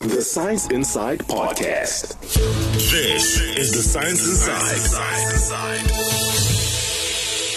The Science Inside Podcast. This is the Science Inside.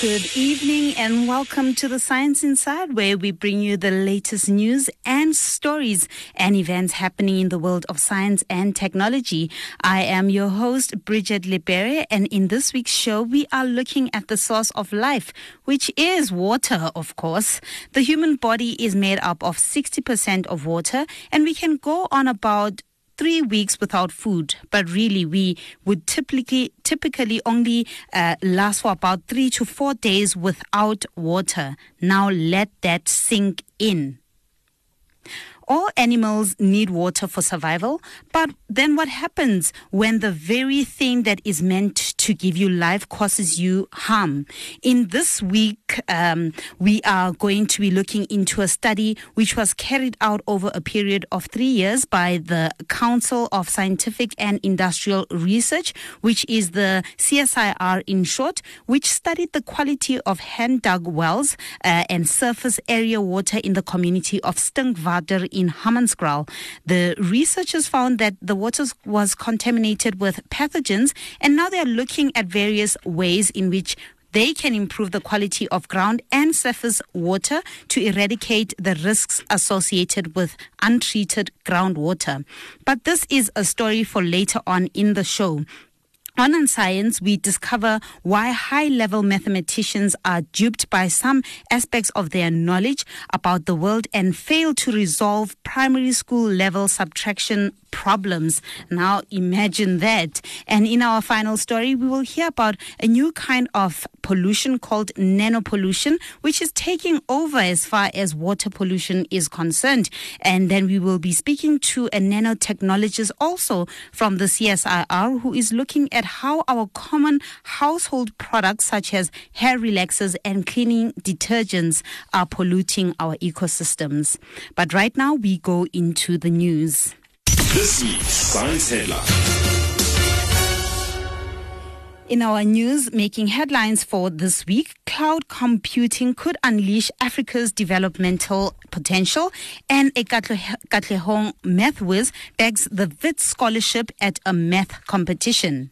Good evening and welcome to the Science Inside, where we bring you the latest news and stories and events happening in the world of science and technology. I am your host, Bridget Libere, and in this week's show, we are looking at the source of life, which is water, of course. The human body is made up of 60% of water, and we can go on about three weeks without food, but really we would typically typically only uh, last for about three to four days without water. Now let that sink in. All animals need water for survival, but then what happens when the very thing that is meant to give you life causes you harm? In this week, um, we are going to be looking into a study which was carried out over a period of three years by the Council of Scientific and Industrial Research, which is the CSIR in short, which studied the quality of hand dug wells uh, and surface area water in the community of Stinkwater in Hammanskraal. The researchers found that the water was contaminated with pathogens, and now they are looking at various ways in which they can improve the quality of ground and surface water to eradicate the risks associated with untreated groundwater. But this is a story for later on in the show. On Unscience, we discover why high level mathematicians are duped by some aspects of their knowledge about the world and fail to resolve primary school level subtraction problems. Now, imagine that. And in our final story, we will hear about a new kind of pollution called nanopollution, which is taking over as far as water pollution is concerned. And then we will be speaking to a nanotechnologist also from the CSIR who is looking at how our common household products, such as hair relaxers and cleaning detergents, are polluting our ecosystems. But right now, we go into the news. This week's Science Headline. In our news, making headlines for this week, cloud computing could unleash Africa's developmental potential, and a Katlehong math whiz begs the Wits scholarship at a math competition.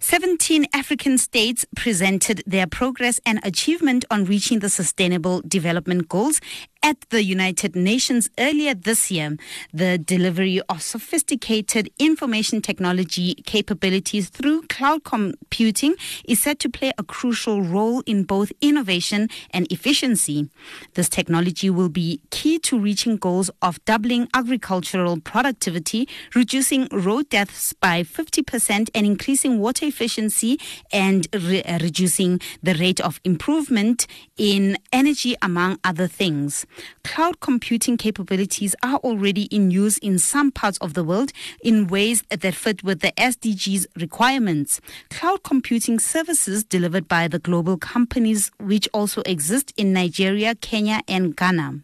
17 African states presented their progress and achievement on reaching the Sustainable Development Goals at the United Nations earlier this year. The delivery of sophisticated information technology capabilities through cloud computing is set to play a crucial role in both innovation and efficiency. This technology will be key to reaching goals of doubling agricultural productivity, reducing road deaths by 50%, and increasing water efficiency and re- uh, reducing the rate of improvement in energy, among other things. Cloud computing capabilities are already in use in some parts of the world in ways that fit with the SDGs requirements. Cloud computing services delivered by the global companies which also exist in Nigeria, Kenya, and Ghana.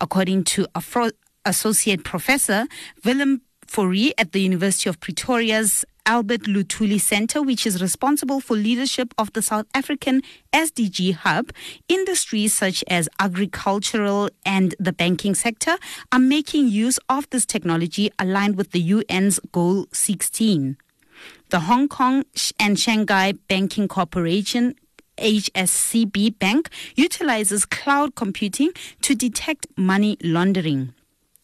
According to Afro- Associate Professor Willem Fourie at the University of Pretoria's Albert Luthuli Center, which is responsible for leadership of the South African SDG Hub, industries such as agricultural and the banking sector are making use of this technology aligned with the UN's Goal 16. The Hong Kong and Shanghai Banking Corporation HSBC Bank utilizes cloud computing to detect money laundering.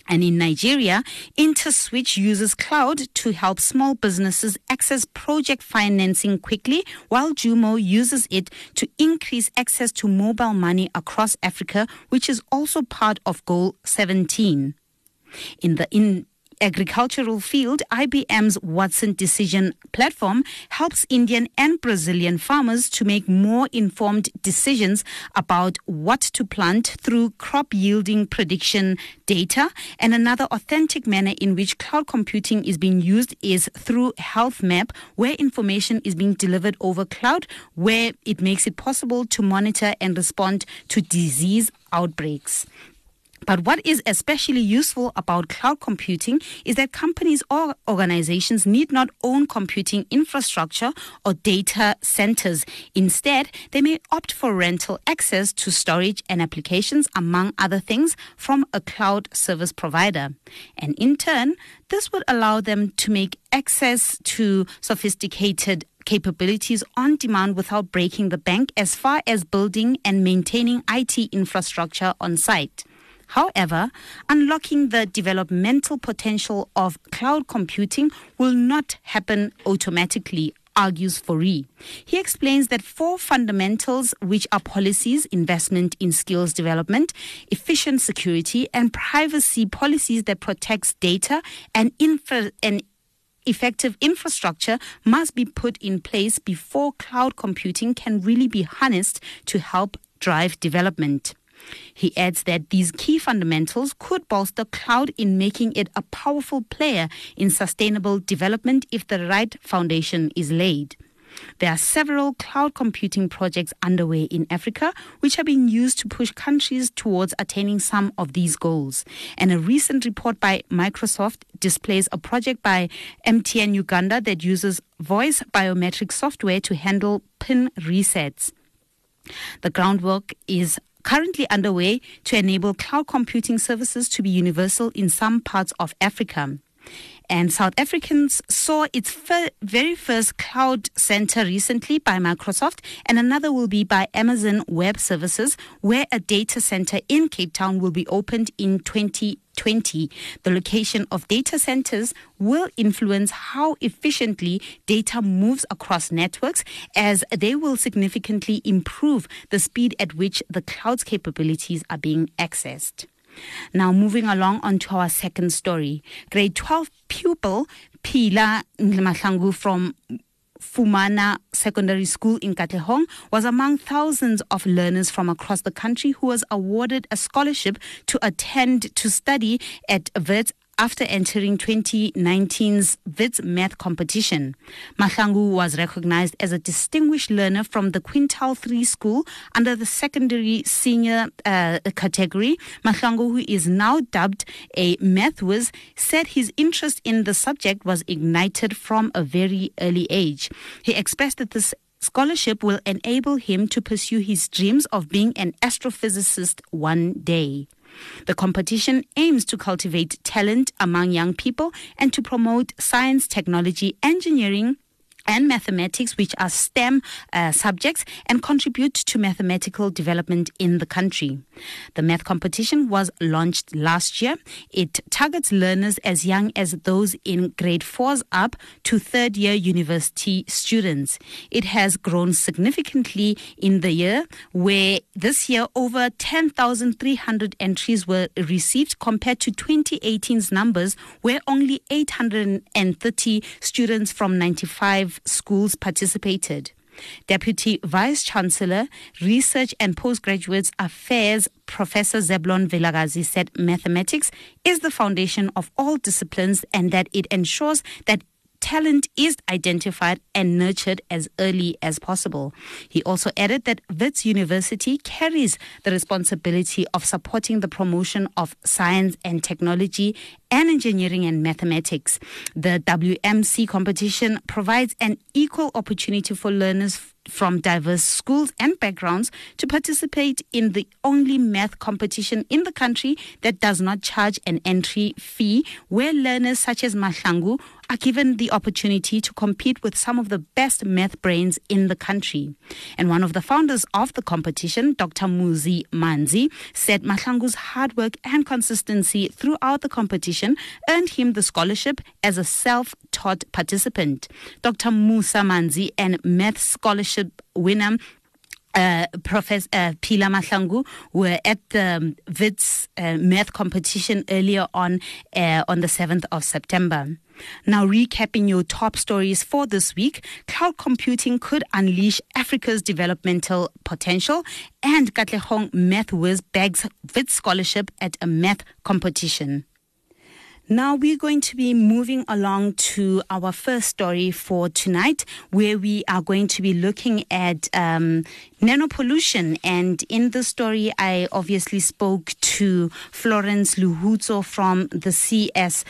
And in Nigeria, InterSwitch uses cloud to help small businesses access project financing quickly, while Jumo uses it to increase access to mobile money across Africa, which is also part of Goal 17. In the in agricultural field, IBM's Watson Decision platform helps Indian and Brazilian farmers to make more informed decisions about what to plant through crop yielding prediction data. And another authentic manner in which cloud computing is being used is through Health Map, where information is being delivered over cloud, where it makes it possible to monitor and respond to disease outbreaks. But what is especially useful about cloud computing is that companies or organizations need not own computing infrastructure or data centers. Instead, they may opt for rental access to storage and applications, among other things, from a cloud service provider. And in turn, this would allow them to make access to sophisticated capabilities on demand without breaking the bank as far as building and maintaining IT infrastructure on site. However, unlocking the developmental potential of cloud computing will not happen automatically argues Fourie. He explains that four fundamentals, which are policies, investment in skills development, efficient security, and privacy policies that protects data and infra and effective infrastructure must be put in place before cloud computing can really be harnessed to help drive development. He adds that these key fundamentals could bolster cloud in making it a powerful player in sustainable development if the right foundation is laid. There are several cloud computing projects underway in Africa which are being used to push countries towards attaining some of these goals. And a recent report by Microsoft displays a project by MTN Uganda that uses voice biometric software to handle PIN resets. The groundwork is currently underway to enable cloud computing services to be universal in some parts of Africa. And South Africans saw its fir- very first cloud center recently by Microsoft, and another will be by Amazon Web Services, where a data center in Cape Town will be opened in 2020. The location of data centers will influence how efficiently data moves across networks, as they will significantly improve the speed at which the cloud's capabilities are being accessed. Now, moving along on to our second story. Grade 12 pupil Pila Mahlangu from Fumana Secondary School in Katlehong was among thousands of learners from across the country who was awarded a scholarship to attend to study at Wits after entering 2019's WITS math competition. Mahlangu was recognized as a distinguished learner from the Quintile 3 school under the secondary senior uh, category. Mahlangu, who is now dubbed a math whiz, said his interest in the subject was ignited from a very early age. He expressed that this scholarship will enable him to pursue his dreams of being an astrophysicist one day. The competition aims to cultivate talent among young people and to promote science, technology, engineering, and mathematics, which are STEM uh, subjects, and contribute to mathematical development in the country. The math competition was launched last year. It targets learners as young as those in grade 4s up to third year university students. It has grown significantly in the year, where this year over 10,300 entries were received compared to 2018's numbers, where only 830 students from 95 schools participated. Deputy Vice Chancellor, Research and Postgraduate Affairs Professor Zeblon Vilakazi said mathematics is the foundation of all disciplines and that it ensures that talent is identified and nurtured as early as possible. He also added that Wits University carries the responsibility of supporting the promotion of science and technology and engineering and mathematics. The WMC competition provides an equal opportunity for learners from diverse schools and backgrounds to participate in the only math competition in the country that does not charge an entry fee, where learners such as Mahlangu are given the opportunity to compete with some of the best math brains in the country. And one of the founders of the competition, Dr. Musa Manzi, said Mahlangu's hard work and consistency throughout the competition earned him the scholarship as a self taught participant. Dr. Musa Manzi and math scholarship winner uh, Professor uh, Pila Mahlangu were at the WITS uh, math competition earlier on uh, on the 7th of September. Now, recapping your top stories for this week, cloud computing could unleash Africa's developmental potential, and Katlehong Math Whiz bags WITS scholarship at a math competition. Now we're going to be moving along to our first story for tonight, where we are going to be looking at um, nanopollution. And in the story, I obviously spoke to Florence Lehutso from the CSIR.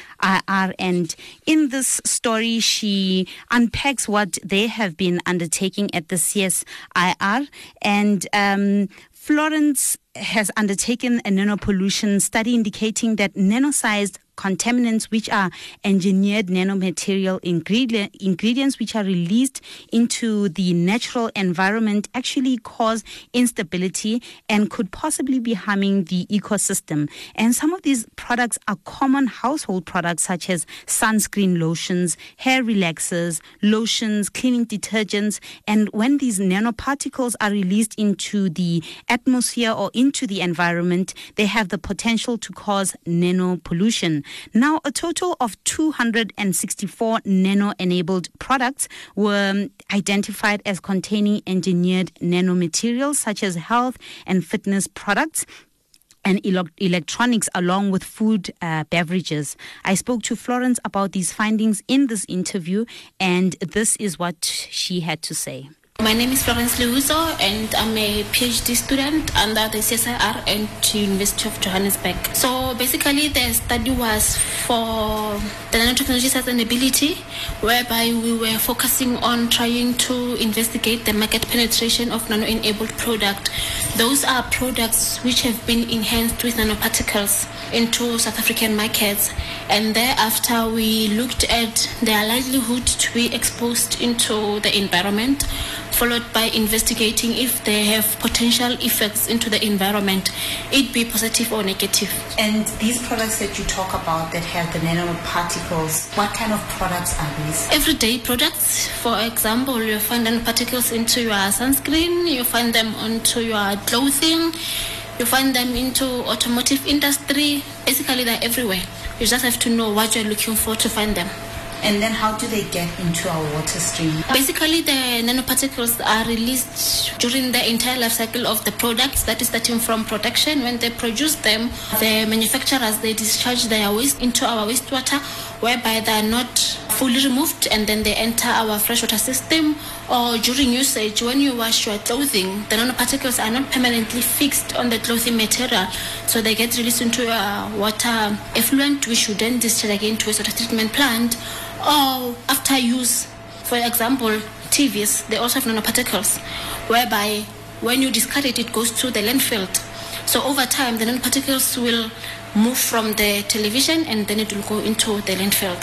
And in this story, she unpacks what they have been undertaking at the CSIR. And um, Florence has undertaken a nanopollution study indicating that nano-sized contaminants which are engineered nanomaterial ingredient, ingredients which are released into the natural environment actually cause instability and could possibly be harming the ecosystem. And some of these products are common household products such as sunscreen lotions, hair relaxers, lotions, cleaning detergents. And when these nanoparticles are released into the atmosphere or into the environment, they have the potential to cause nano pollution. Now, a total of 264 nano enabled products were identified as containing engineered nanomaterials such as health and fitness products and electronics along with food uh, beverages. I spoke to Florence about these findings in this interview, and this is what she had to say. My name is Florence Lehutso and I'm a PhD student under the CSIR at University of Johannesburg. So basically the study was for the nanotechnology sustainability whereby we were focusing on trying to investigate the market penetration of nano-enabled product. Those are products which have been enhanced with nanoparticles into South African markets and thereafter we looked at their likelihood to be exposed into the environment followed by investigating if they have potential effects into the environment, it be positive or negative. And these products that you talk about that have the nanoparticles, what kind of products are these? Everyday products. For example, you find nanoparticles into your sunscreen, you find them onto your clothing, you find them into automotive industry. Basically, they're everywhere. You just have to know what you're looking for to find them. And then how do they get into our water stream? Basically, the nanoparticles are released during the entire life cycle of the products, that is starting from production. When they produce them, the manufacturers, they discharge their waste into our wastewater, whereby they are not fully removed and then they enter our freshwater system or during usage when you wash your clothing the nanoparticles are not permanently fixed on the clothing material so they get released into your water effluent which should then discharge again to a water treatment plant or after use for example TVs they also have nanoparticles whereby when you discard it it goes to the landfill so over time the nanoparticles will move from the television and then it will go into the landfill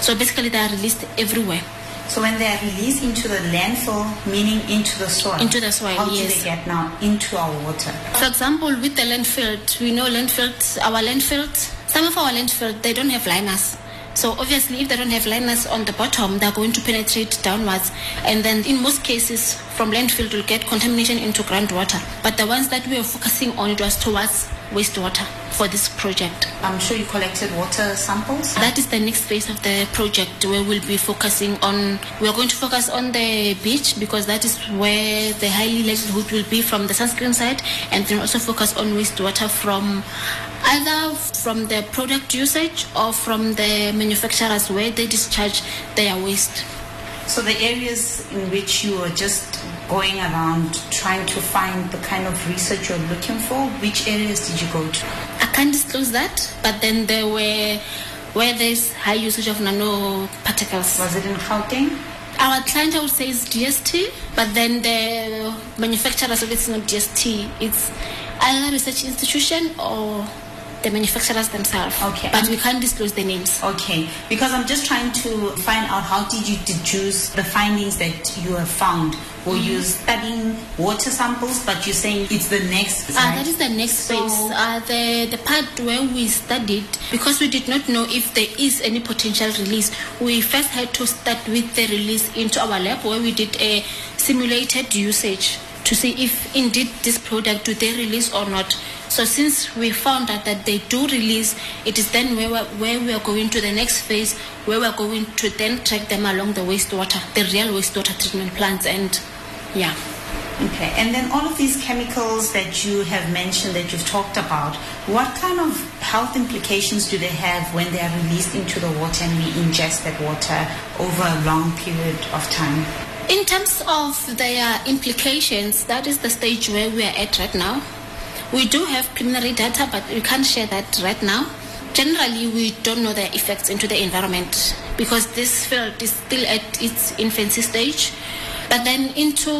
so basically, they are released everywhere. So when they are released into the landfill, meaning into the soil, into the soil, how yes. do they get now into our water? For example, with the landfill, we know landfills, our landfills, some of our landfills, they don't have liners. So obviously, if they don't have liners on the bottom, they're going to penetrate downwards, and then in most cases, from landfill, will get contamination into groundwater. But the ones that we are focusing on, it was towards wastewater for this project. I'm sure you collected water samples. That is the next phase of the project where we'll be focusing on. We are going to focus on the beach because that is where the highly likelihood will be from the sunscreen side, and then also focus on wastewater from either from the product usage or from the manufacturers where they discharge their waste. So the areas in which you are just going around trying to find the kind of research you're looking for, which areas did you go to? I can't disclose that, but then there were where there's high usage of nanoparticles. Was it in Gauteng? Our client, I would say, is DST, but then the manufacturers of it's not DST. It's either a research institution or the manufacturers themselves. Okay. But we can't disclose the names. Okay, because I'm just trying to find out how did you deduce the findings that you have found? Were Mm-hmm. you studying water samples, but you're saying it's the next? Uh, right? that is the next So- phase. Uh, the, the part where we studied, because we did not know if there is any potential release, we first had to start with the release into our lab where we did a simulated usage to see if indeed this product do they release or not. So since we found out that they do release, it is then where where we are going to the next phase, where we are going to then track them along the wastewater, the real wastewater treatment plants, and yeah. Okay, and then all of these chemicals that you have mentioned that you've talked about, what kind of health implications do they have when they are released into the water and we ingest that water over a long period of time? In terms of their implications, that is the stage where we are at right now. We do have preliminary data, but we can't share that right now. Generally, we don't know the effects into the environment because this field is still at its infancy stage. But then into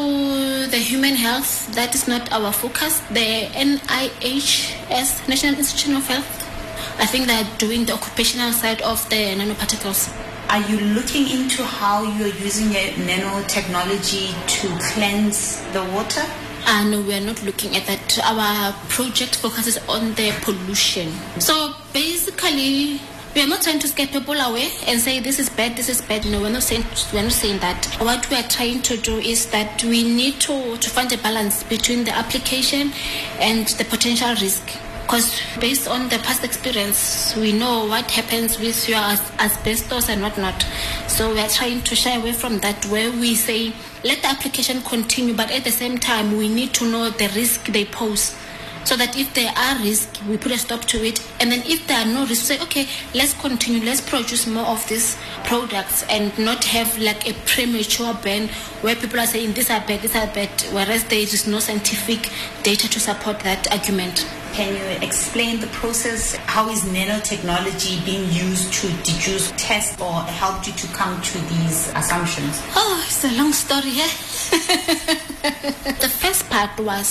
the human health, that is not our focus. The NIHS, National Institute of Health, I think they're doing the occupational side of the nanoparticles. Are you looking into how you're using a nanotechnology to cleanse the water? And we are not looking at that. Our project focuses on the pollution. So basically, we are not trying to scare people away and say this is bad, this is bad. No, we're not saying we're not saying that. What we are trying to do is that we need to to find a balance between the application and the potential risk. Because based on the past experience, we know what happens with your as- asbestos and whatnot. So we are trying to shy away from that, where we say let the application continue, but at the same time, we need to know the risk they pose. So that if there are risks, we put a stop to it. And then if there are no risks, say, okay, let's continue, let's produce more of these products and not have like a premature ban where people are saying these are bad, these are bad, whereas there is no scientific data to support that argument. Can you explain the process? How is nanotechnology being used to deduce, test, or help you to come to these assumptions? Oh, it's a long story, eh? the first part was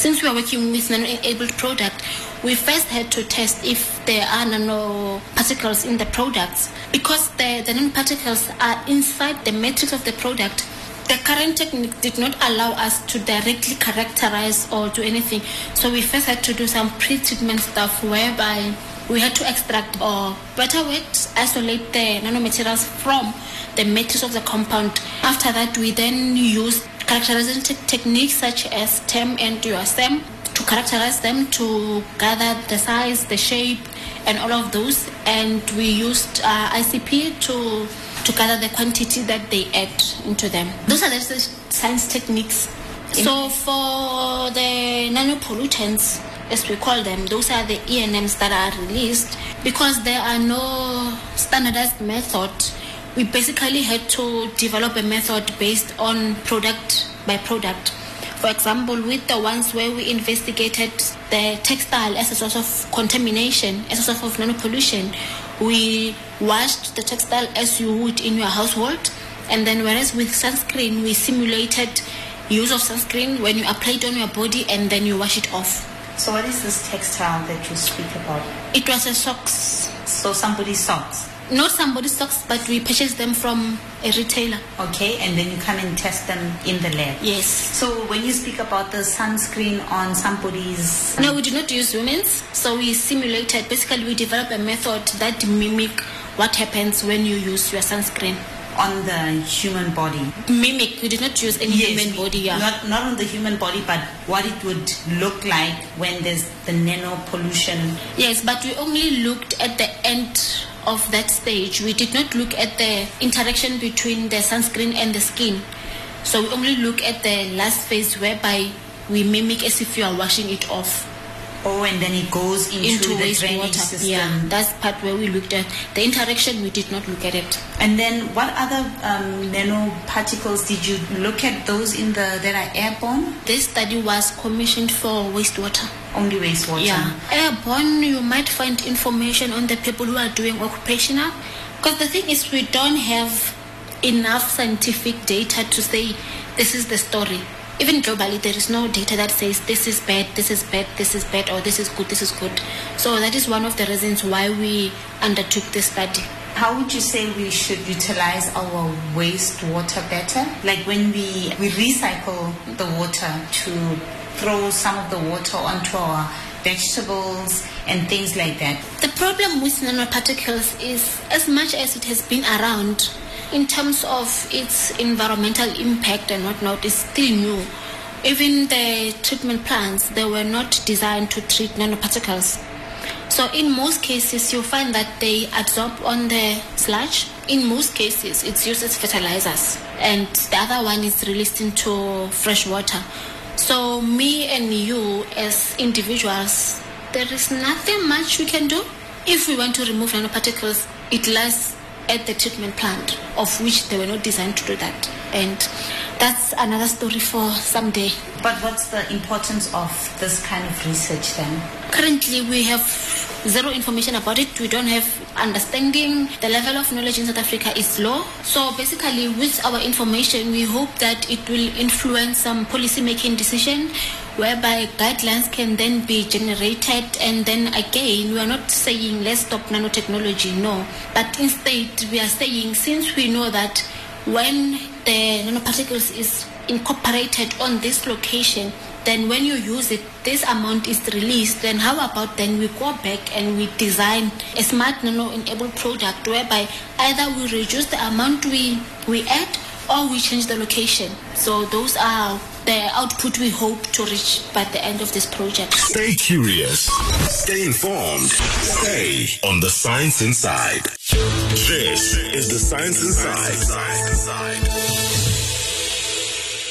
since we are working with nano-enabled product, we first had to test if there are nanoparticles in the products because the, the nanoparticles are inside the matrix of the product. The current technique did not allow us to directly characterize or do anything. So we first had to do some pre-treatment stuff whereby we had to extract or better words isolate the nanomaterials from the matrix of the compound. After that, we then used characterization te- techniques such as TEM and USM to characterize them to gather the size, the shape, and all of those. And we used uh, ICP to to gather the quantity that they add into them. Those are the science techniques. So for the nanopollutants, as we call them, those are the ENMs that are released because there are no standardized method. We basically had to develop a method based on product by product. For example, with the ones where we investigated the textile as a source of contamination, as a source of nanopollution, we washed the textile as you would in your household. And then, whereas with sunscreen, we simulated use of sunscreen when you apply it on your body and then you wash it off. So, what is this textile that you speak about? It was a socks. So, somebody's socks. Not somebody's socks, but we purchase them from a retailer. Okay, and then you come and test them in the lab. Yes. So, when you speak about the sunscreen on somebody's. No, we do not use women's. So we simulated. Basically, we developed a method that mimic what happens when you use your sunscreen. on the human body. Mimic. We did not use any human body. Yeah. Not not on the human body, but what it would look like when there's the nano pollution. Yes, but we only looked at the end of that stage. We did not look at the interaction between the sunscreen and the skin. So we only look at the last phase whereby we mimic as if you are washing it off Oh, and then it goes into, into the drainage system. Yeah, that's part where we looked at the interaction. We did not look at it. And then, what other um, nanoparticles did you look at? Those in the that are airborne, This study was commissioned for wastewater. only wastewater. Yeah, airborne. You might find information on the people who are doing occupational, because the thing is we don't have enough scientific data to say this is the story. Even globally, there is no data that says this is bad, this is bad, this is bad, or this is good, this is good. So that is one of the reasons why we undertook this study. How would you say we should utilize our wastewater better? Like when we we recycle the water to throw some of the water onto our vegetables and things like that. The problem with nanoparticles is, as much as it has been around, in terms of its environmental impact and whatnot, it's still new. Even the treatment plants, they were not designed to treat nanoparticles. So in most cases, you find that they absorb on the sludge. In most cases, it's used as fertilizers. and the other one is released into fresh water. So me and you as individuals, there is nothing much we can do. If we want to remove nanoparticles, it lies at the treatment plant, of which they were not designed to do that. And that's another story for someday. But what's the importance of this kind of research then? Currently, we have zero information about it. We don't have understanding. The level of knowledge in South Africa is low. So basically, with our information, we hope that it will influence some policy making decision whereby guidelines can then be generated and then again we are not saying let's stop nanotechnology no but instead we are saying since we know that when the nanoparticles is incorporated on this location then when you use it this amount is released then how about then we go back and we design a smart nano enabled product whereby either we reduce the amount we we add or we change the location so those are the output we hope to reach by the end of this project Stay curious. Stay informed. Stay on the Science Inside. This is the Science Inside.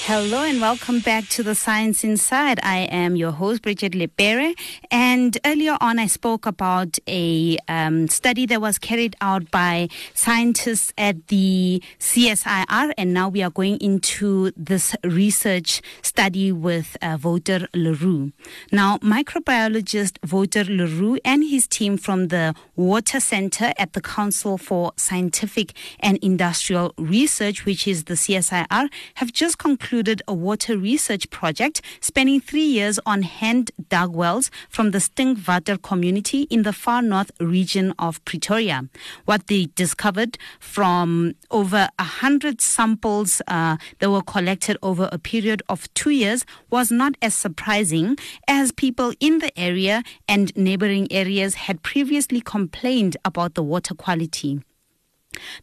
Hello and welcome back to the Science Inside. I am your host, Bridget Lepere. And earlier on, I spoke about a um, study that was carried out by scientists at the CSIR. And now we are going into this research study with uh, Wouter Le Roux. Now, microbiologist Wouter Le Roux and his team from the Water Center at the Council for Scientific and Industrial Research, which is the CSIR, have just concluded a water research project spanning three years on hand dug wells from the Stinkwater community in the far north region of Pretoria. What they discovered from over a hundred samples uh, that were collected over a period of two years was not as surprising as people in the area and neighboring areas had previously complained about the water quality.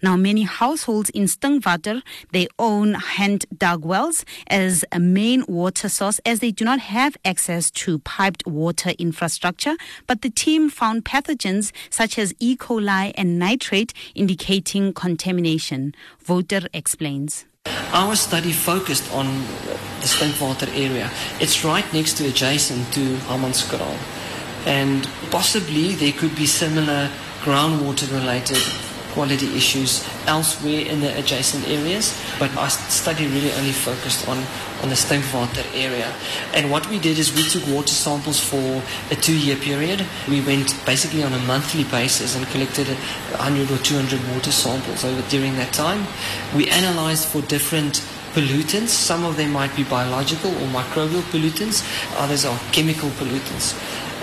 Now, many households in Stinkwater, they own hand dug wells as a main water source as they do not have access to piped water infrastructure. But the team found pathogens such as E. coli and nitrate indicating contamination. Wouter explains. Our study focused on the Stinkwater area. It's right next to adjacent to Hammanskraal. And possibly there could be similar groundwater related quality issues elsewhere in the adjacent areas. But our study really only focused on, on the Stinkwater area. And what we did is we took water samples for a two year period. We went basically on a monthly basis and collected 100 or 200 water samples over during that time. We analyzed for different pollutants. Some of them might be biological or microbial pollutants, others are chemical pollutants.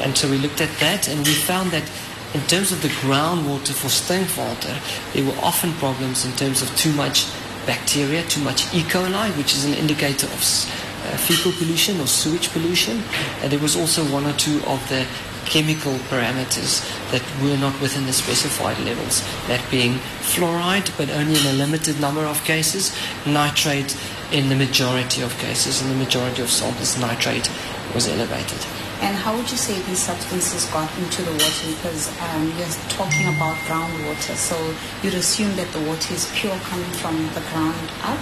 And so we looked at that and we found that in terms of the groundwater for Stinkwater, there were often problems in terms of too much bacteria, too much E. coli, which is an indicator of uh, fecal pollution or sewage pollution. And there was also one or two of the chemical parameters that were not within the specified levels, that being fluoride, but only in a limited number of cases, nitrate in the majority of cases, in the majority of samples, nitrate was elevated. And how would you say these substances got into the water? Because um, you're talking about groundwater, so you'd assume that the water is pure coming from the ground up.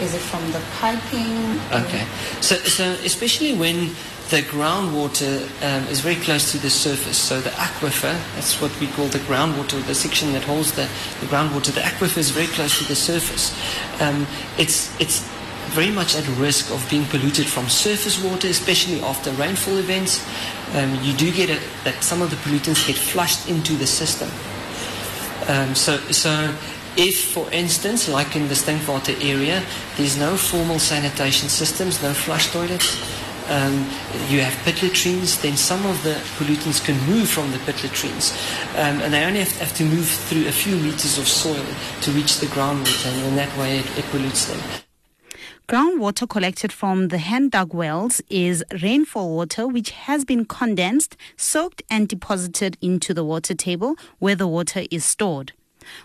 Is it from the piping? Okay. So, so especially when the groundwater um, is very close to the surface, so the aquifer, that's what we call the groundwater, the section that holds the, the groundwater, the aquifer is very close to the surface. Um, it's, it's very much at risk of being polluted from surface water, especially after rainfall events. Um, you do get a, that some of the pollutants get flushed into the system. Um, so, so if, for instance, like in the Stinkwater area, there's no formal sanitation systems, no flush toilets, um, you have pit latrines, then some of the pollutants can move from the pit latrines. Um, and they only have, have, to move through a few meters of soil to reach the groundwater, and in that way it, it pollutes them. Groundwater collected from the hand dug wells is rainfall water which has been condensed, soaked, and deposited into the water table where the water is stored.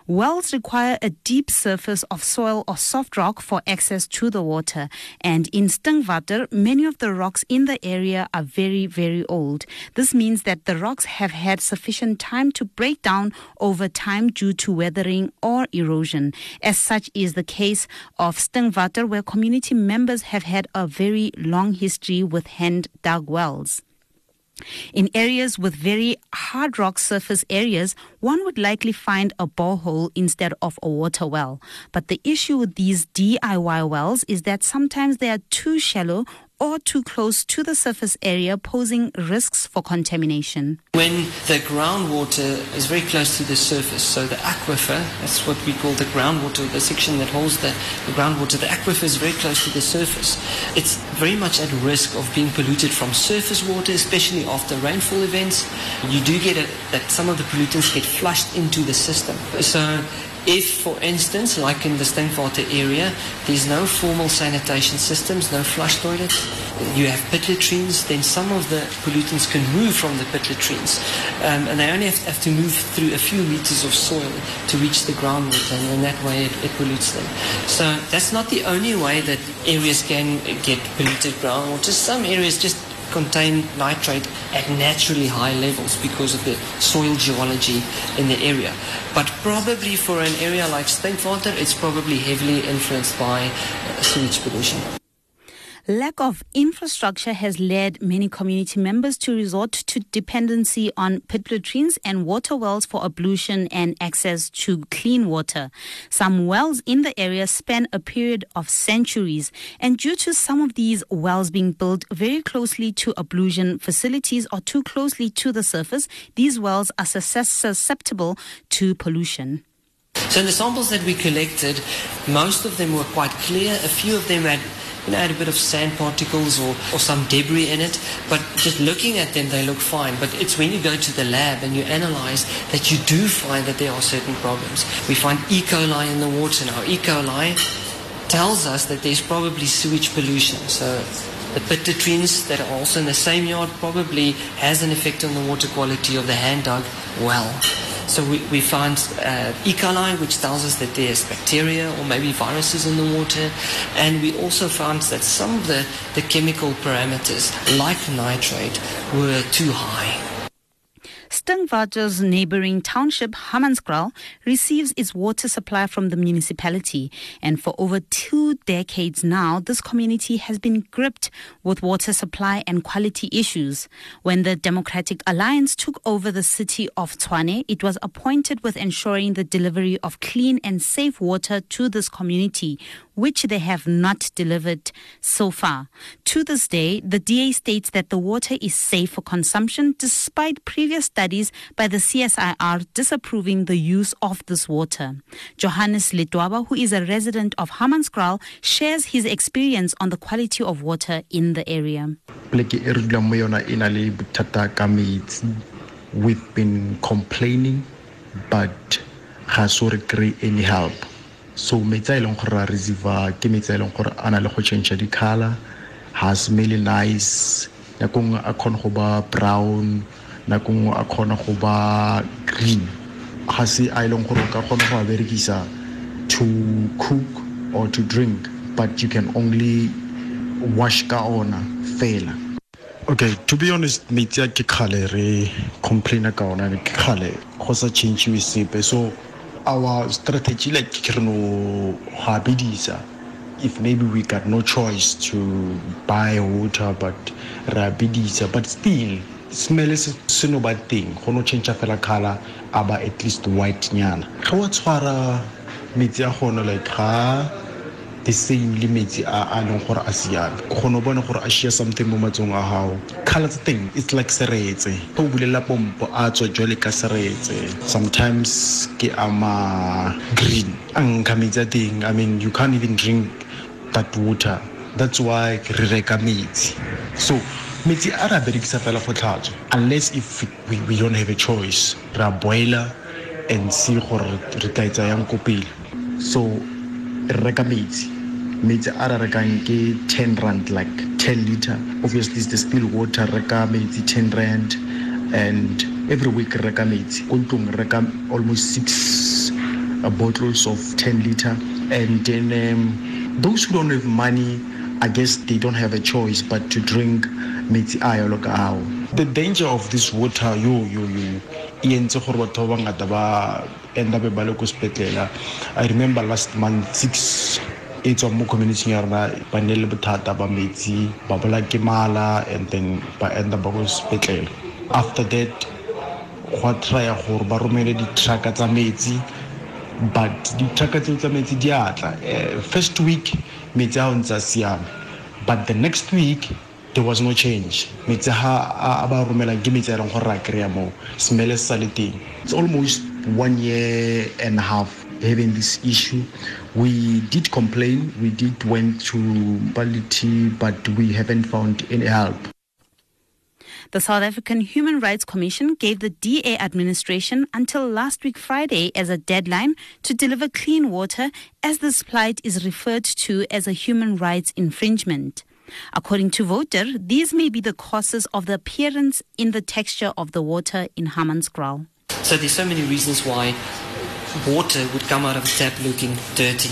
Wells require a deep surface of soil or soft rock for access to the water. And in Stinkwater, many of the rocks in the area are very, very old. This means that the rocks have had sufficient time to break down over time due to weathering or erosion. As such is the case of Stinkwater, where community members have had a very long history with hand dug wells. In areas with very hard rock surface areas, one would likely find a borehole instead of a water well. But the issue with these DIY wells is that sometimes they are too shallow or too close to the surface area, posing risks for contamination. When the groundwater is very close to the surface, so the aquifer, that's what we call the groundwater, the section that holds the, the groundwater, the aquifer is very close to the surface. It's very much at risk of being polluted from surface water, especially after rainfall events. You do get it that some of the pollutants get flushed into the system. So if, for instance, like in the Stinkwater area, there's no formal sanitation systems, no flush toilets, you have pit latrines, then some of the pollutants can move from the pit latrines. Um, and they only have, have, to move through a few meters of soil to reach the groundwater, and in that way it, it pollutes them. So that's not the only way that areas can get polluted groundwater. Some areas just contain nitrate at naturally high levels because of the soil geology in the area. But probably for an area like Stinkwater, it's probably heavily influenced by uh, sewage pollution. Lack of infrastructure has led many community members to resort to dependency on pit latrines and water wells for ablution and access to clean water. Some wells in the area span a period of centuries, and due to some of these wells being built very closely to ablution facilities or too closely to the surface, these wells are susceptible to pollution. So in the samples that we collected, most of them were quite clear. A few of them had you know, a bit of sand particles or, or some debris in it. But just looking at them, they look fine. But it's when you go to the lab and you analyze that you do find that there are certain problems. We find E. coli in the water now. E. coli tells us that there's probably sewage pollution. So the pit latrines that are also in the same yard probably has an effect on the water quality of the hand dug well. So we, we find uh, E. coli, which tells us that there's bacteria or maybe viruses in the water. And we also found that some of the, the chemical parameters, like nitrate, were too high. Stinkwater's neighboring township, Hammanskraal, receives its water supply from the municipality. And for over two decades now, this community has been gripped with water supply and quality issues. When the Democratic Alliance took over the city of Tshwane, it was appointed with ensuring the delivery of clean and safe water to this community, which they have not delivered so far. To this day, the DA states that the water is safe for consumption despite previous studies by the CSIR disapproving the use of this water. Johannes Letwaba, who is a resident of Hammanskraal, shares his experience on the quality of water in the area. We've been complaining, but has not any help. So metsi a e leng gore ra receiver ke metsi a e leng gore a na le go change di-color. Ha smell nice nako nngwe a kgona go ba brown nako nngwe a kgona go ba green. Ga se a e leng gore o ka kgona go a berekisa to cook or to drink but you can only wash ka ona fela. Okay to be honest metsi a ke kgale re complaina ka ona ke kgale go sa changewe sepe. So our strategy like kirno habidisa if maybe we got no choice to buy water but rabidisa but still smell is seno ba teng go no change fela color aba at least white nyana. Ga wa metsi a gona like ga the same le metsi a a leng gore a siame. Ke kgone bone gore a share something mo matsong a gago color tsa teng it's like seretse. Ga o bulela pompo a tswa jwale ka seretse. Sometimes ke ama green. A nka metsi a teng i mean you can't even drink that water. That's why re reka metsi. So metsi a re a berekisa fela go tlhatswa. Unless if we, we don't have a choice re a boiler and see gore re tla etsa yang ko pele. So re reka metsi. Metsi a re rekang ke 10 rand like 10 liter. Obviously it's the still water. Reka metsi 10 rand. And every week re reka metsi. Ko ntlong re reka almost 6 uh, bottles of 10 liter. And then um, those who don't have money, I guess they don't have a choice but to drink metsi a yalo ka ao. The danger of this water, yo, yo, yo, e entse gore batho ba bangata ba enda be ba le ko sepetlela i remember last month six e tswang mo community ya rona ba ne le bothata ba metsi ba bola ke mala and then ba enda ba go sepetlela after that go trya gore ba romele di-trucka tsa metsi but di-trucka tseo tsa metsi di atla uh, first week metsi a o ntse a siame but the next week there was no change. Metsi ha a ba romelang ke metsi a leng gore ra kry-a moo. Smele se sa le teng. It's almost one year and a half having this issue we did complain we did went to municipality but we haven't found any help The South African Human Rights Commission gave the DA administration until last week Friday as a deadline to deliver clean water as this plight is referred to as a human rights infringement. According to Wouter, these may be the causes of the appearance in the texture of the water in Hammanskraal. So there's so many reasons why water would come out of a tap looking dirty.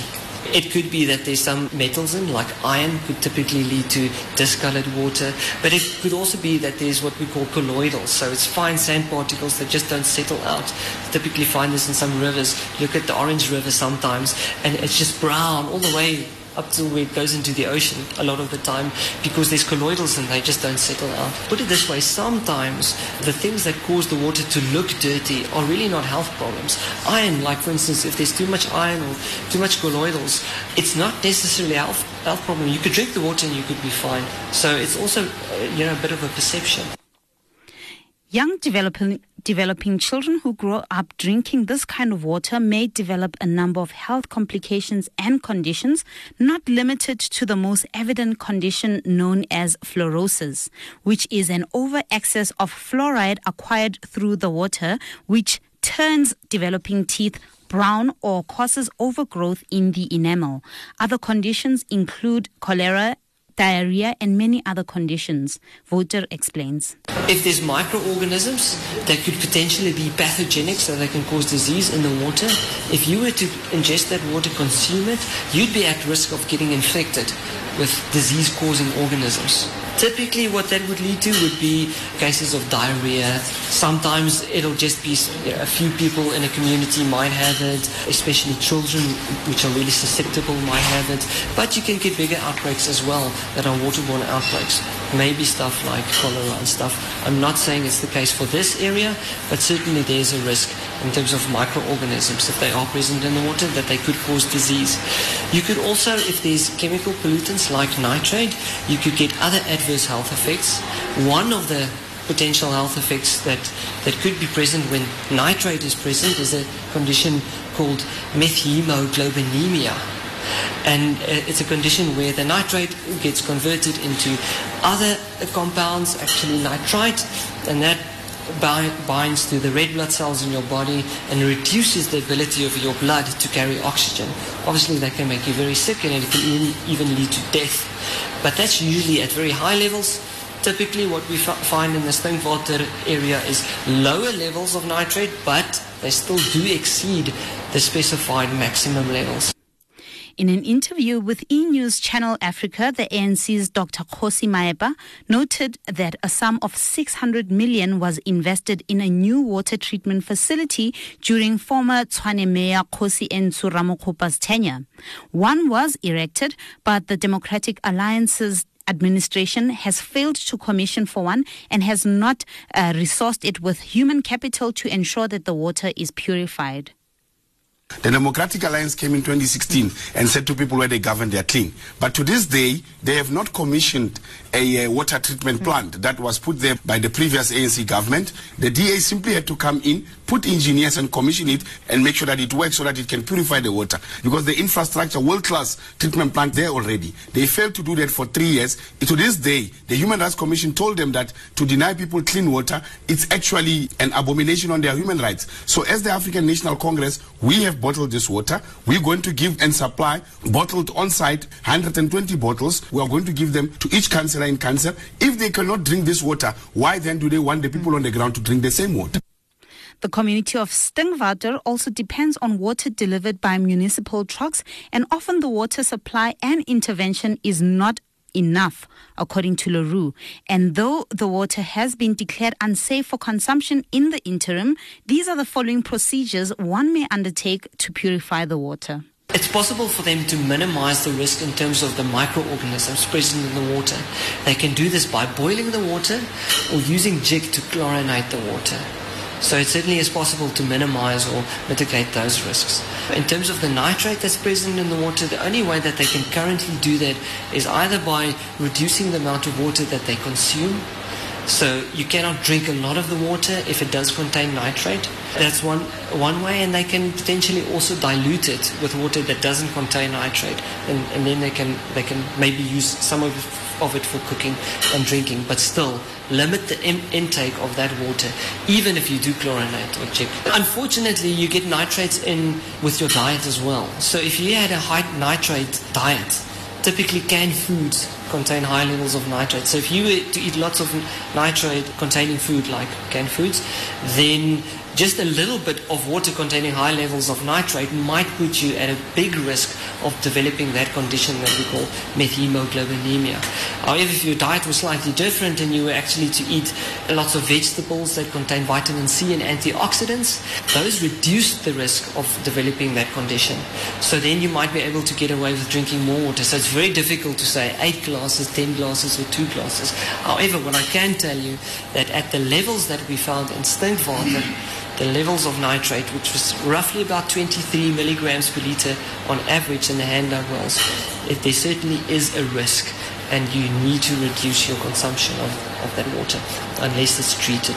It could be that there's some metals in, like iron, could typically lead to discolored water. But it could also be that there's what we call colloidal, So it's fine sand particles that just don't settle out. Typically find this in some rivers. Look at the Orange River sometimes, and it's just brown all the way up to where it goes into the ocean a lot of the time because there's colloidals and they just don't settle out. Put it this way, sometimes the things that cause the water to look dirty are really not health problems. Iron, like for instance, if there's too much iron or too much colloidals, it's not necessarily a health, health problem. You could drink the water and you could be fine. So it's also, uh, you know, a bit of a perception. Young developing, developing children who grow up drinking this kind of water may develop a number of health complications and conditions, not limited to the most evident condition known as fluorosis, which is an over excess of fluoride acquired through the water, which turns developing teeth brown or causes overgrowth in the enamel. Other conditions include cholera diarrhea, and many other conditions. Wouter explains. If there's microorganisms that could potentially be pathogenic, so they can cause disease in the water, if you were to ingest that water, consume it, you'd be at risk of getting infected with disease causing organisms. Typically, what that would lead to would be cases of diarrhea. Sometimes it'll just be a few people in a community might have it, especially children, which are really susceptible, might have it. But you can get bigger outbreaks as well that are waterborne outbreaks. Maybe stuff like cholera and stuff. I'm not saying it's the case for this area, but certainly there's a risk in terms of microorganisms, if they are present in the water, that they could cause disease. You could also, if there's chemical pollutants like nitrate, you could get other adverse health effects. One of the potential health effects that, that could be present when nitrate is present is a condition called methemoglobinemia. And uh, it's a condition where the nitrate gets converted into other compounds, actually nitrite, and that binds to the red blood cells in your body and reduces the ability of your blood to carry oxygen. Obviously, that can make you very sick and it can even lead to death. But that's usually at very high levels. Typically, what we find in the Stinkwater area is lower levels of nitrate, but they still do exceed the specified maximum levels. In an interview with E News Channel Africa, the ANC's Dr. Khosi Maeba noted that a sum of 600 million was invested in a new water treatment facility during former Tshwane Mayor Kgosientso tenure. One was erected, but the Democratic Alliance's administration has failed to commission for one and has not uh, resourced it with human capital to ensure that the water is purified. The Democratic Alliance came in 2016 and said to people where they govern, they are clean. But to this day, they have not commissioned a uh, water treatment plant that was put there by the previous ANC government. The DA simply had to come in, put engineers and commission it and make sure that it works so that it can purify the water. Because the infrastructure, world-class treatment plant there already. They failed to do that for three years. To this day, the Human Rights Commission told them that to deny people clean water, it's actually an abomination on their human rights. So as the African National Congress, we have bottled this water. We're going to give and supply bottled on site 120 bottles. We are going to give them to each councillor in council. If they cannot drink this water, why then do they want the people on the ground to drink the same water? The community of Stinkwater also depends on water delivered by municipal trucks, and often the water supply and intervention is not enough, according to Le Roux. And though the water has been declared unsafe for consumption in the interim, these are the following procedures one may undertake to purify the water. It's possible for them to minimize the risk in terms of the microorganisms present in the water. They can do this by boiling the water or using Jik to chlorinate the water. So it certainly is possible to minimize or mitigate those risks. In terms of the nitrate that's present in the water, the only way that they can currently do that is either by reducing the amount of water that they consume. So you cannot drink a lot of the water if it does contain nitrate. That's one one way, and they can potentially also dilute it with water that doesn't contain nitrate, and, and then they can they can maybe use some of of it for cooking and drinking, but still limit the in- intake of that water, even if you do chlorinate or check. Unfortunately, you get nitrates in with your diet as well. So if you had a high nitrate diet, typically canned foods contain high levels of nitrate. So if you were to eat lots of nitrate containing food like canned foods, then just a little bit of water containing high levels of nitrate might put you at a big risk of developing that condition that we call methemoglobinemia. However, if your diet was slightly different and you were actually to eat lots of vegetables that contain vitamin C and antioxidants, those reduce the risk of developing that condition. So then you might be able to get away with drinking more water. So it's very difficult to say 8 glasses, 10 glasses or 2 glasses. However, what I can tell you that at the levels that we found in Stinkwater, the levels of nitrate, which was roughly about 23 milligrams per liter on average in the hand-dug wells, it, there certainly is a risk and you need to reduce your consumption of, of that water unless it's treated.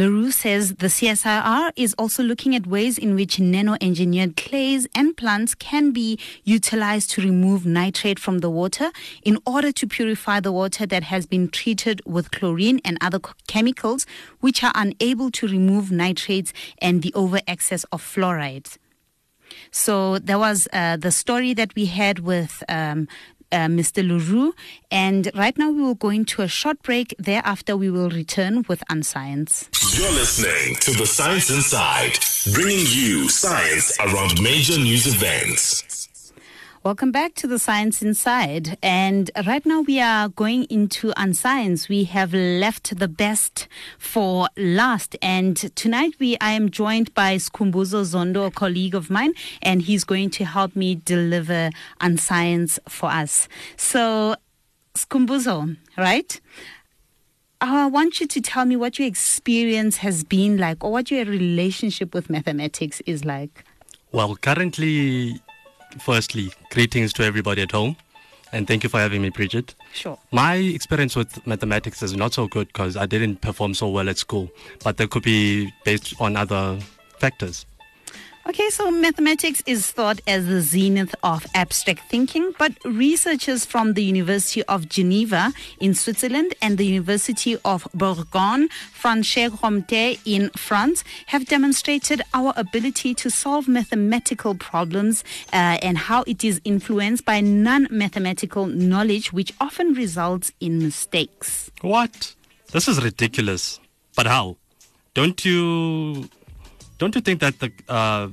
Le Roux says the CSIR is also looking at ways in which nano engineered clays and plants can be utilized to remove nitrate from the water in order to purify the water that has been treated with chlorine and other chemicals which are unable to remove nitrates and the over excess of fluorides. So there was uh, the story that we had with um, uh, Mr. Le Roux. And right now we will go into a short break. Thereafter, we will return with Unscience. You're listening to The Science Inside, bringing you science around major news events. Welcome back to the Science Inside. And right now we are going into Unscience. We have left the best for last. And tonight we I am joined by Skhumbuzo Zondo, a colleague of mine, and he's going to help me deliver Unscience for us. So Skhumbuzo, right? Uh, I want you to tell me what your experience has been like or what your relationship with mathematics is like. Well, currently, firstly, greetings to everybody at home. And thank you for having me, Bridget. Sure. My experience with mathematics is not so good because I didn't perform so well at school, but that could be based on other factors. Okay, so mathematics is thought as the zenith of abstract thinking, but researchers from the University of Geneva in Switzerland and the University of Bourgogne, Franche Comté in France, have demonstrated our ability to solve mathematical problems uh, and how it is influenced by non mathematical knowledge, which often results in mistakes. What? This is ridiculous. But how? Don't you don't you think that the uh,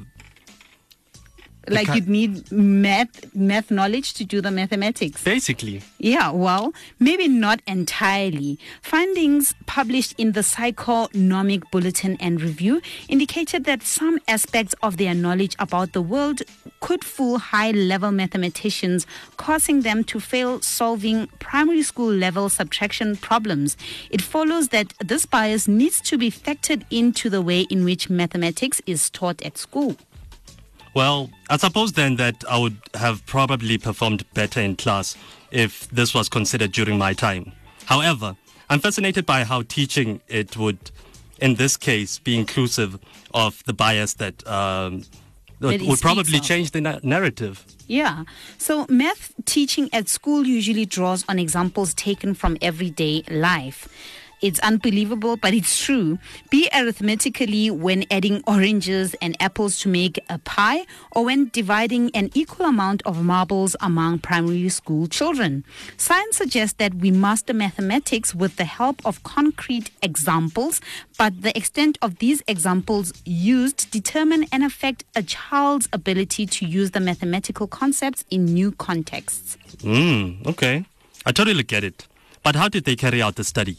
Like you'd need math, math knowledge to do the mathematics. basically Yeah, well, maybe not entirely. Findings published in the Psychonomic Bulletin and Review indicated that some aspects of their knowledge about the world could fool high level mathematicians, causing them to fail solving primary school level subtraction problems. It follows that this bias needs to be factored into the way in which mathematics is taught at school. Well, I suppose then that I would have probably performed better in class if this was considered during my time. However, I'm fascinated by how teaching it would, in this case, be inclusive of the bias that, um, That would probably of. change the na- narrative. Yeah. So math teaching at school usually draws on examples taken from everyday life. It's unbelievable, but it's true. Be arithmetically when adding oranges and apples to make a pie or when dividing an equal amount of marbles among primary school children. Science suggests that we master mathematics with the help of concrete examples, but the extent of these examples used determine and affect a child's ability to use the mathematical concepts in new contexts. Mm, okay. I totally get it. But how did they carry out the study?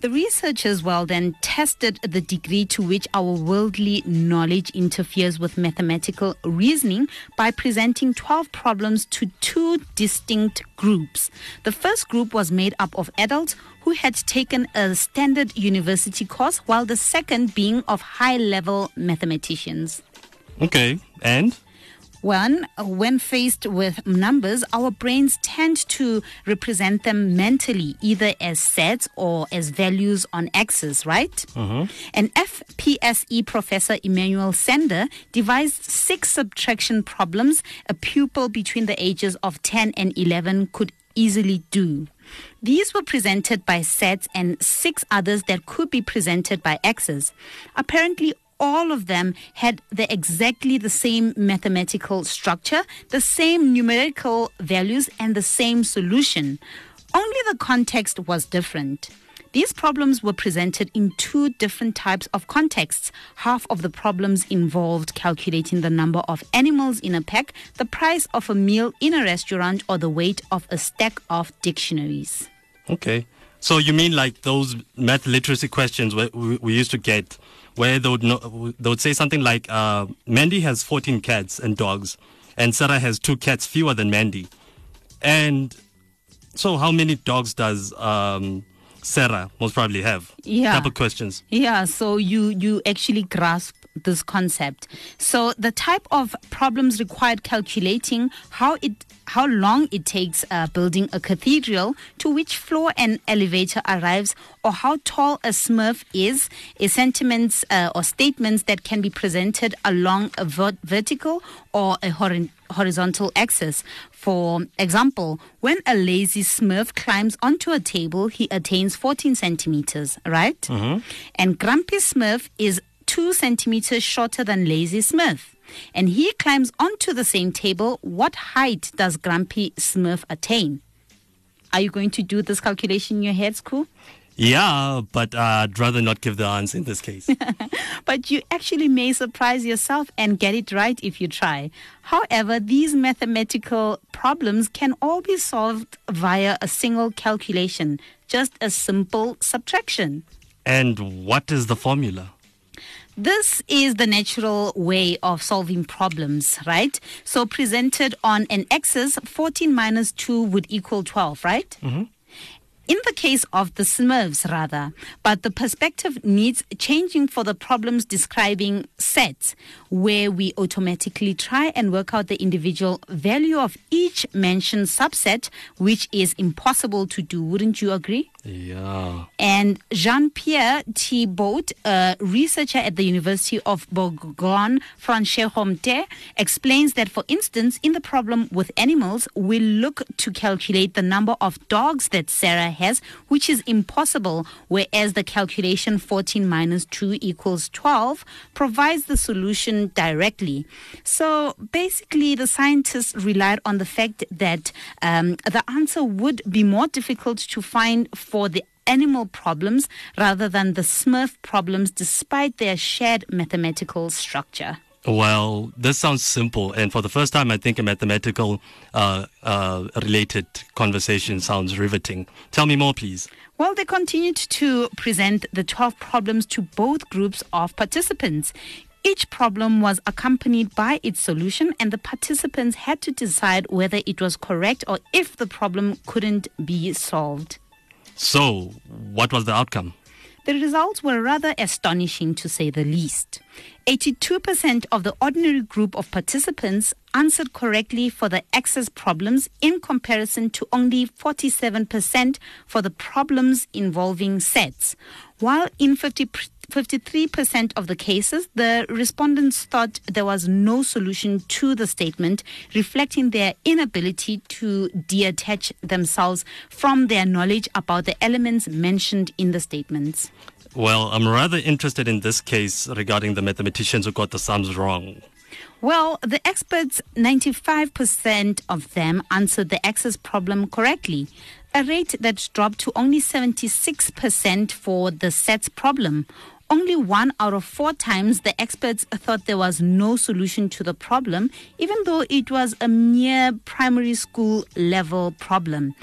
The researchers, well, then tested the degree to which our worldly knowledge interferes with mathematical reasoning by presenting 12 problems to two distinct groups. The first group was made up of adults who had taken a standard university course, while the second being of high level mathematicians. Okay. And? One, when faced with numbers, our brains tend to represent them mentally, either as sets or as values on axes, right? Mm-hmm. And FPSE professor Emmanuel Sander devised six subtraction problems a pupil between the ages of 10 and 11 could easily do. These were presented by sets and six others that could be presented by axes. Apparently, all of them had the exactly the same mathematical structure, the same numerical values, and the same solution. Only the context was different. These problems were presented in two different types of contexts. Half of the problems involved calculating the number of animals in a pack, the price of a meal in a restaurant, or the weight of a stack of dictionaries. Okay. So you mean like those math literacy questions we, we used to get, where they would know, they would say something like, uh, Mandy has 14 cats and dogs, and Sarah has two cats fewer than Mandy. And so how many dogs does um, Sarah most probably have? Yeah. Type of questions. Yeah, so you you actually grasp this concept. So the type of problems required calculating how it how long it takes uh, building a cathedral, to which floor an elevator arrives, or how tall a Smurf is, is sentiments uh, or statements that can be presented along a vert- vertical or a hori- horizontal axis. For example, when a lazy Smurf climbs onto a table, he attains 14 centimeters, right? And Grumpy Smurf is two centimeters shorter than Lazy Smurf. And he climbs onto the same table. What height does Grumpy Smurf attain? Are you going to do this calculation in your head, school? Yeah, but uh, I'd rather not give the answer in this case. But you actually may surprise yourself and get it right if you try. However, these mathematical problems can all be solved via a single calculation, just a simple subtraction. and what is the formula? This is the natural way of solving problems, right? So presented on an axis, 14 minus 2 would equal 12, right? Mm-hmm. In the case of the Smurfs, rather, but the perspective needs changing for the problems describing sets, where we automatically try and work out the individual value of each mentioned subset, which is impossible to do. Wouldn't you agree? Yeah. And Jean Pierre Thibaut, a researcher at the University of Bourgogne, Franche Comté, explains that, for instance, in the problem with animals, we look to calculate the number of dogs that Sarah has, which is impossible, whereas the calculation 14 minus 2 equals 12 provides the solution directly. So basically, the scientists relied on the fact that um, the answer would be more difficult to find for the animal problems rather than the Smurf problems, despite their shared mathematical structure. Well, this sounds simple, and for the first time, I think a mathematical uh, uh, related conversation sounds riveting. Tell me more, please. Well, they continued to present the 12 problems to both groups of participants. Each problem was accompanied by its solution, and the participants had to decide whether it was correct or if the problem couldn't be solved. So, what was the outcome? The results were rather astonishing to say the least. 82% of the ordinary group of participants answered correctly for the access problems in comparison to only 47% for the problems involving sets. While in 50, 53% of the cases, the respondents thought there was no solution to the statement, reflecting their inability to detach themselves from their knowledge about the elements mentioned in the statements. Well, I'm rather interested in this case regarding the mathematicians who got the sums wrong. Well, the experts, 95% of them answered the access problem correctly, a rate that dropped to only 76% for the sets problem. Only one out of four times the experts thought there was no solution to the problem, even though it was a mere primary school level problem.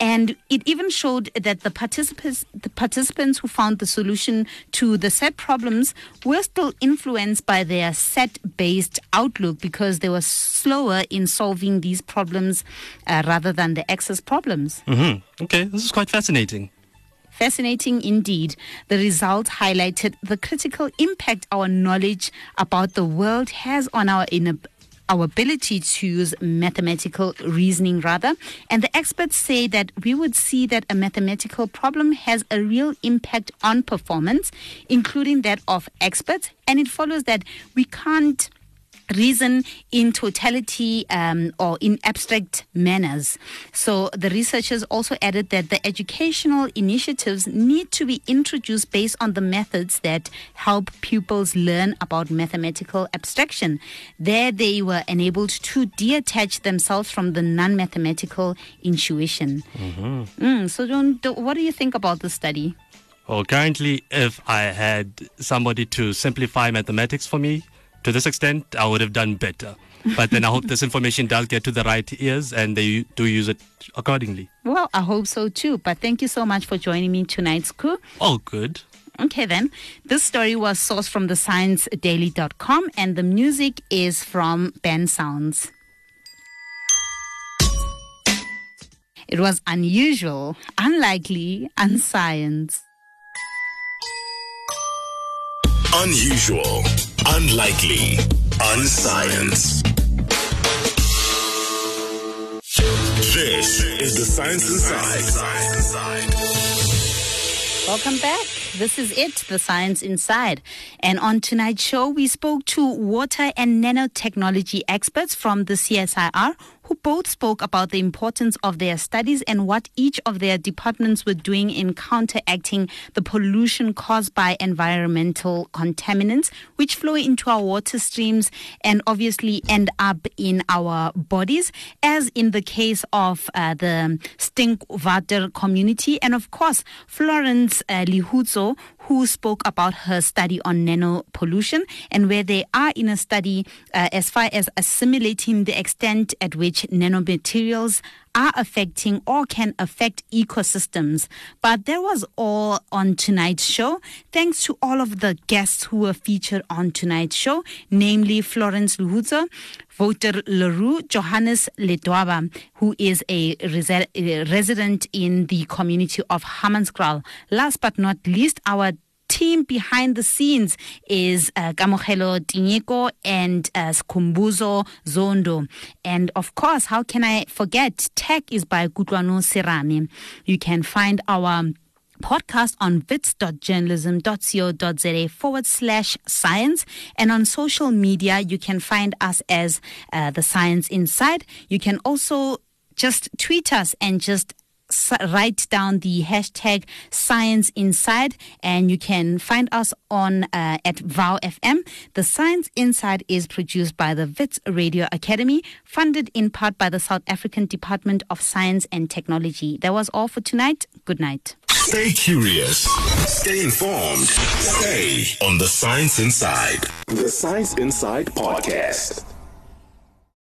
And it even showed that the participants, the participants who found the solution to the set problems were still influenced by their set based outlook because they were slower in solving these problems uh, rather than the access problems. Mm-hmm. Okay, this is quite fascinating. Fascinating indeed. The results highlighted the critical impact our knowledge about the world has on our inner our ability to use mathematical reasoning rather and the experts say that we would see that a mathematical problem has a real impact on performance including that of experts and it follows that we can't reason in totality um, or in abstract manners. So the researchers also added that the educational initiatives need to be introduced based on the methods that help pupils learn about mathematical abstraction. There they were enabled to detach themselves from the non-mathematical intuition. Mm-hmm. Mm, so John, what do you think about the study? Well, currently, if I had somebody to simplify mathematics for me, to this extent, I would have done better. But then I hope this information does get to the right ears and they do use it accordingly. Well, I hope so too. But thank you so much for joining me tonight's crew. All good. Okay, then. This story was sourced from the sciencedaily.com and the music is from Ben Sounds. It was unusual, unlikely, unscience. Unusual, unlikely, unscience. This is the Science Inside. Welcome back. This is it, the Science Inside. And on tonight's show, we spoke to water and nanotechnology experts from the CSIR who both spoke about the importance of their studies and what each of their departments were doing in counteracting the pollution caused by environmental contaminants, which flow into our water streams and obviously end up in our bodies, as in the case of uh, the Stinkwater community. And of course, Florence uh, who spoke about her study on nano pollution and where they are in a study uh, as far as assimilating the extent at which nanomaterials are affecting or can affect ecosystems. But that was all on tonight's show. Thanks to all of the guests who were featured on tonight's show, namely Florence Lehutso, Voter Leroux, Johannes Ledwaba, who is a, resi- resident in the community of Hammanskraal. Last but not least, our team behind the scenes is uh, Kamogelo Tinyeko and uh, Skhumbuzo Zondo. And of course, how can I forget? Tech is by Kutlwano Serame. You can find our podcast on wits.journalism.co.za forward slash science. And on social media, you can find us as uh, The Science Inside. You can also just tweet us and just write down the hashtag science inside and you can find us on uh, at vow fm the science inside is produced by the wits radio academy funded in part by the south african department of science and technology that was all for tonight good night Stay curious. Stay informed. Stay on the Science Inside. The Science Inside Podcast.